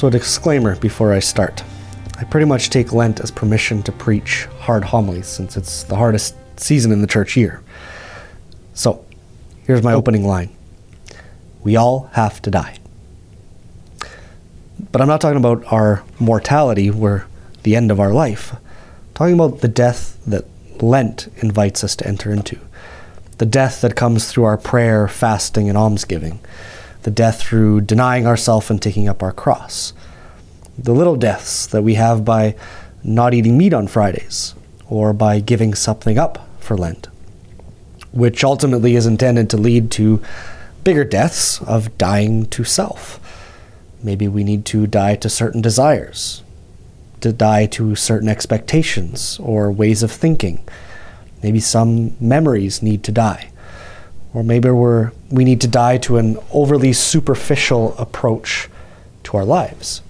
So, a disclaimer before I start. I pretty much take Lent as permission to preach hard homilies since it's the hardest season in the church year. So, here's my oh. opening line We all have to die. But I'm not talking about our mortality, we're the end of our life. I'm talking about the death that Lent invites us to enter into. The death that comes through our prayer, fasting, and almsgiving the death through denying ourselves and taking up our cross, the little deaths that we have by not eating meat on Fridays or by giving something up for Lent, which ultimately is intended to lead to bigger deaths of dying to self. Maybe we need to die to certain desires, to die to certain expectations or ways of thinking. Maybe some memories need to die. Or maybe we're, we need to die to an overly superficial approach to our lives.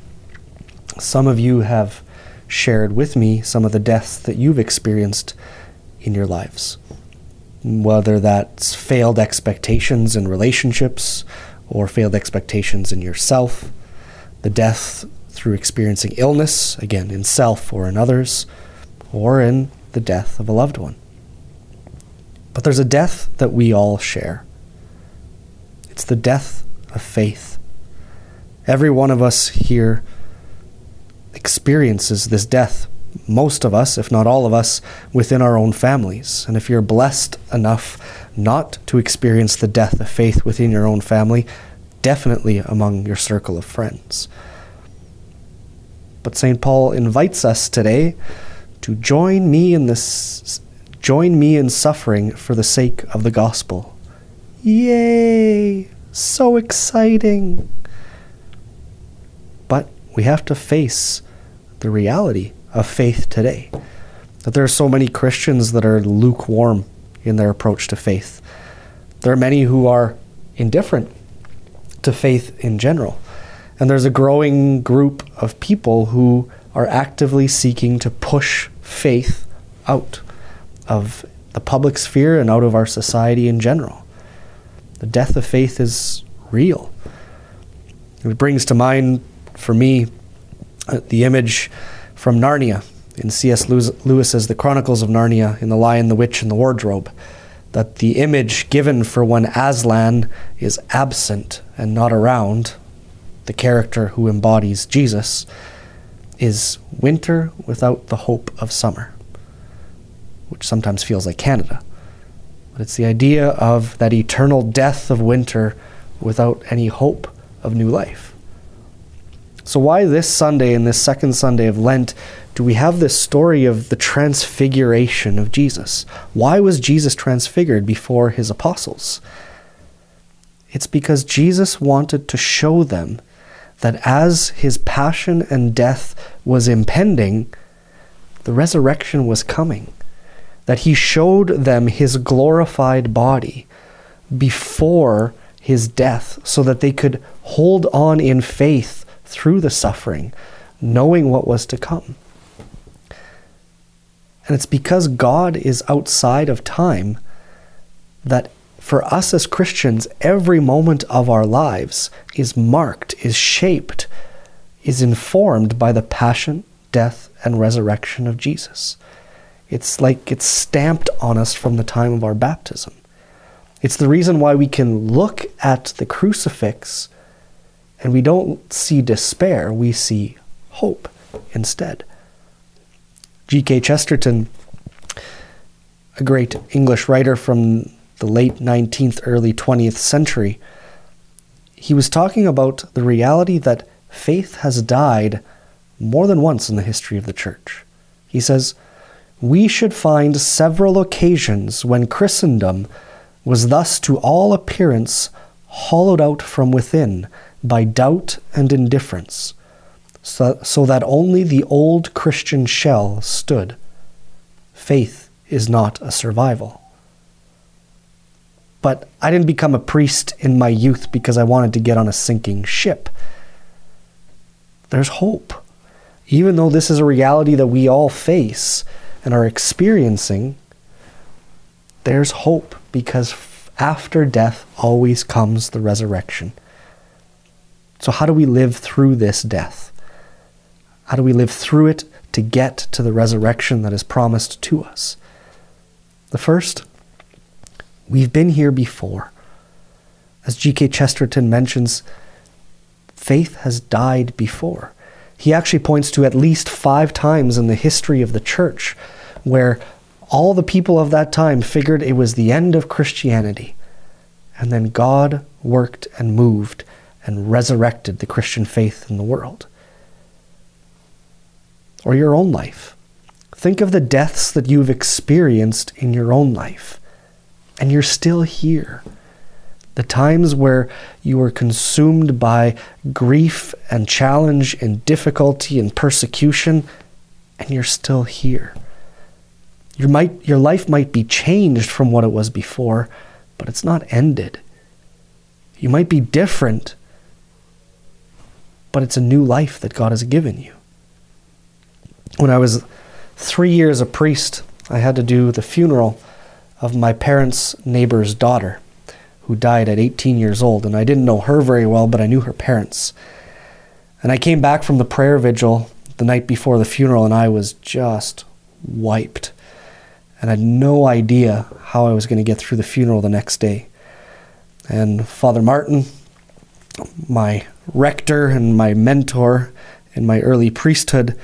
Some of you have shared with me some of the deaths that you've experienced in your lives. Whether that's failed expectations in relationships or failed expectations in yourself, the death through experiencing illness, again, in self or in others, or in the death of a loved one. But there's a death that we all share. It's the death of faith. Every one of us here experiences this death. Most of us, if not all of us, within our own families. And if you're blessed enough not to experience the death of faith within your own family, definitely among your circle of friends. But St. Paul invites us today to join me in this Join me in suffering for the sake of the gospel. Yay! So exciting! But we have to face the reality of faith today. That there are so many Christians that are lukewarm in their approach to faith. There are many who are indifferent to faith in general. And there's a growing group of people who are actively seeking to push faith out of the public sphere and out of our society in general. The death of faith is real. It brings to mind, for me, uh, the image from Narnia in C.S. Lewis's The Chronicles of Narnia in The Lion, the Witch, and the Wardrobe. That the image given for when Aslan is absent and not around, the character who embodies Jesus, is winter without the hope of summer which sometimes feels like Canada. But it's the idea of that eternal death of winter without any hope of new life. So, why this Sunday and this second Sunday of Lent do we have this story of the transfiguration of Jesus? Why was Jesus transfigured before his apostles? It's because Jesus wanted to show them that as his passion and death was impending, the resurrection was coming that he showed them his glorified body before his death so that they could hold on in faith through the suffering, knowing what was to come. And it's because God is outside of time that for us as Christians, every moment of our lives is marked, is shaped, is informed by the passion, death, and resurrection of Jesus. It's like it's stamped on us from the time of our baptism. It's the reason why we can look at the crucifix and we don't see despair, we see hope instead. G.K. Chesterton, a great English writer from the late 19th, early 20th century, he was talking about the reality that faith has died more than once in the history of the church. He says, we should find several occasions when Christendom was thus to all appearance hollowed out from within by doubt and indifference, so, so that only the old Christian shell stood. Faith is not a survival. But I didn't become a priest in my youth because I wanted to get on a sinking ship. There's hope. Even though this is a reality that we all face, and are experiencing, there's hope because after death always comes the resurrection. So, how do we live through this death? How do we live through it to get to the resurrection that is promised to us? The first, we've been here before. As G.K. Chesterton mentions, faith has died before. He actually points to at least five times in the history of the church where all the people of that time figured it was the end of Christianity. And then God worked and moved and resurrected the Christian faith in the world. Or your own life. Think of the deaths that you've experienced in your own life, and you're still here. The times where you were consumed by grief and challenge and difficulty and persecution, and you're still here. Your, might, your life might be changed from what it was before, but it's not ended. You might be different, but it's a new life that God has given you. When I was three years a priest, I had to do the funeral of my parents' neighbor's daughter, who died at 18 years old. And I didn't know her very well, but I knew her parents. And I came back from the prayer vigil the night before the funeral, and I was just wiped and I had no idea how I was going to get through the funeral the next day. And Father Martin, my rector and my mentor in my early priesthood,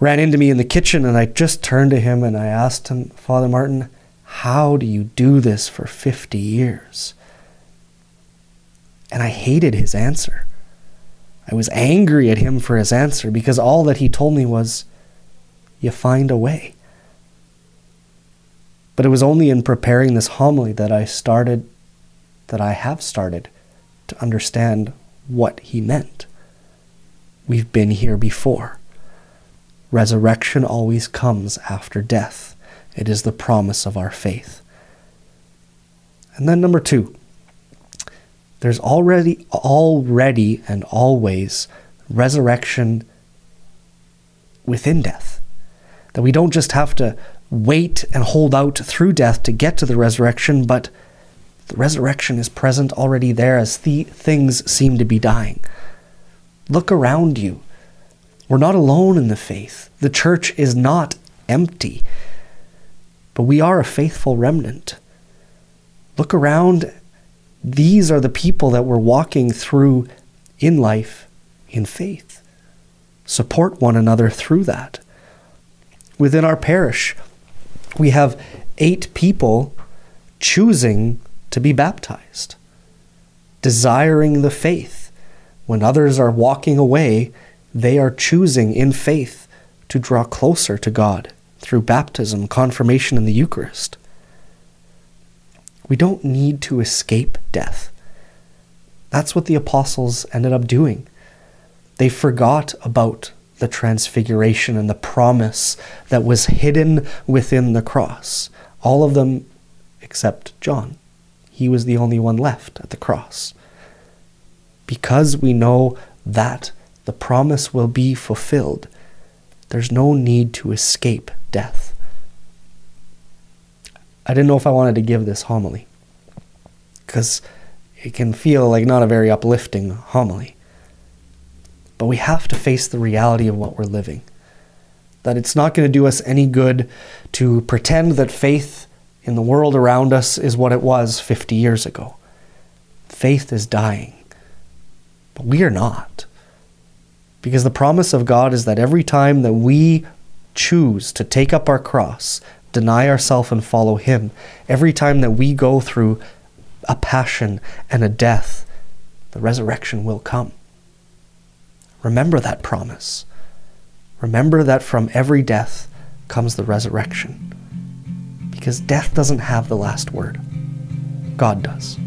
ran into me in the kitchen, and I just turned to him and I asked him, Father Martin, how do you do this for 50 years? And I hated his answer. I was angry at him for his answer because all that he told me was, You find a way. But it was only in preparing this homily that I started, that I have started to understand what he meant. We've been here before. Resurrection always comes after death. It is the promise of our faith. And then number two, there's already already and always resurrection within death. That we don't just have to wait and hold out through death to get to the resurrection, but the resurrection is present already there as the things seem to be dying. Look around you. We're not alone in the faith. The church is not empty, but we are a faithful remnant. Look around. These are the people that we're walking through in life in faith. Support one another through that. Within our parish, we have eight people choosing to be baptized, desiring the faith. When others are walking away, they are choosing in faith to draw closer to God through baptism, confirmation, and the Eucharist. We don't need to escape death. That's what the apostles ended up doing. They forgot about the transfiguration and the promise that was hidden within the cross. All of them except John. He was the only one left at the cross. Because we know that the promise will be fulfilled, there's no need to escape death. I didn't know if I wanted to give this homily because it can feel like not a very uplifting homily. But we have to face the reality of what we're living. That it's not going to do us any good to pretend that faith in the world around us is what it was 50 years ago. Faith is dying. But we are not. Because the promise of God is that every time that we choose to take up our cross, deny ourselves, and follow Him, every time that we go through a passion and a death, the resurrection will come. Remember that promise. Remember that from every death comes the resurrection. Because death doesn't have the last word, God does.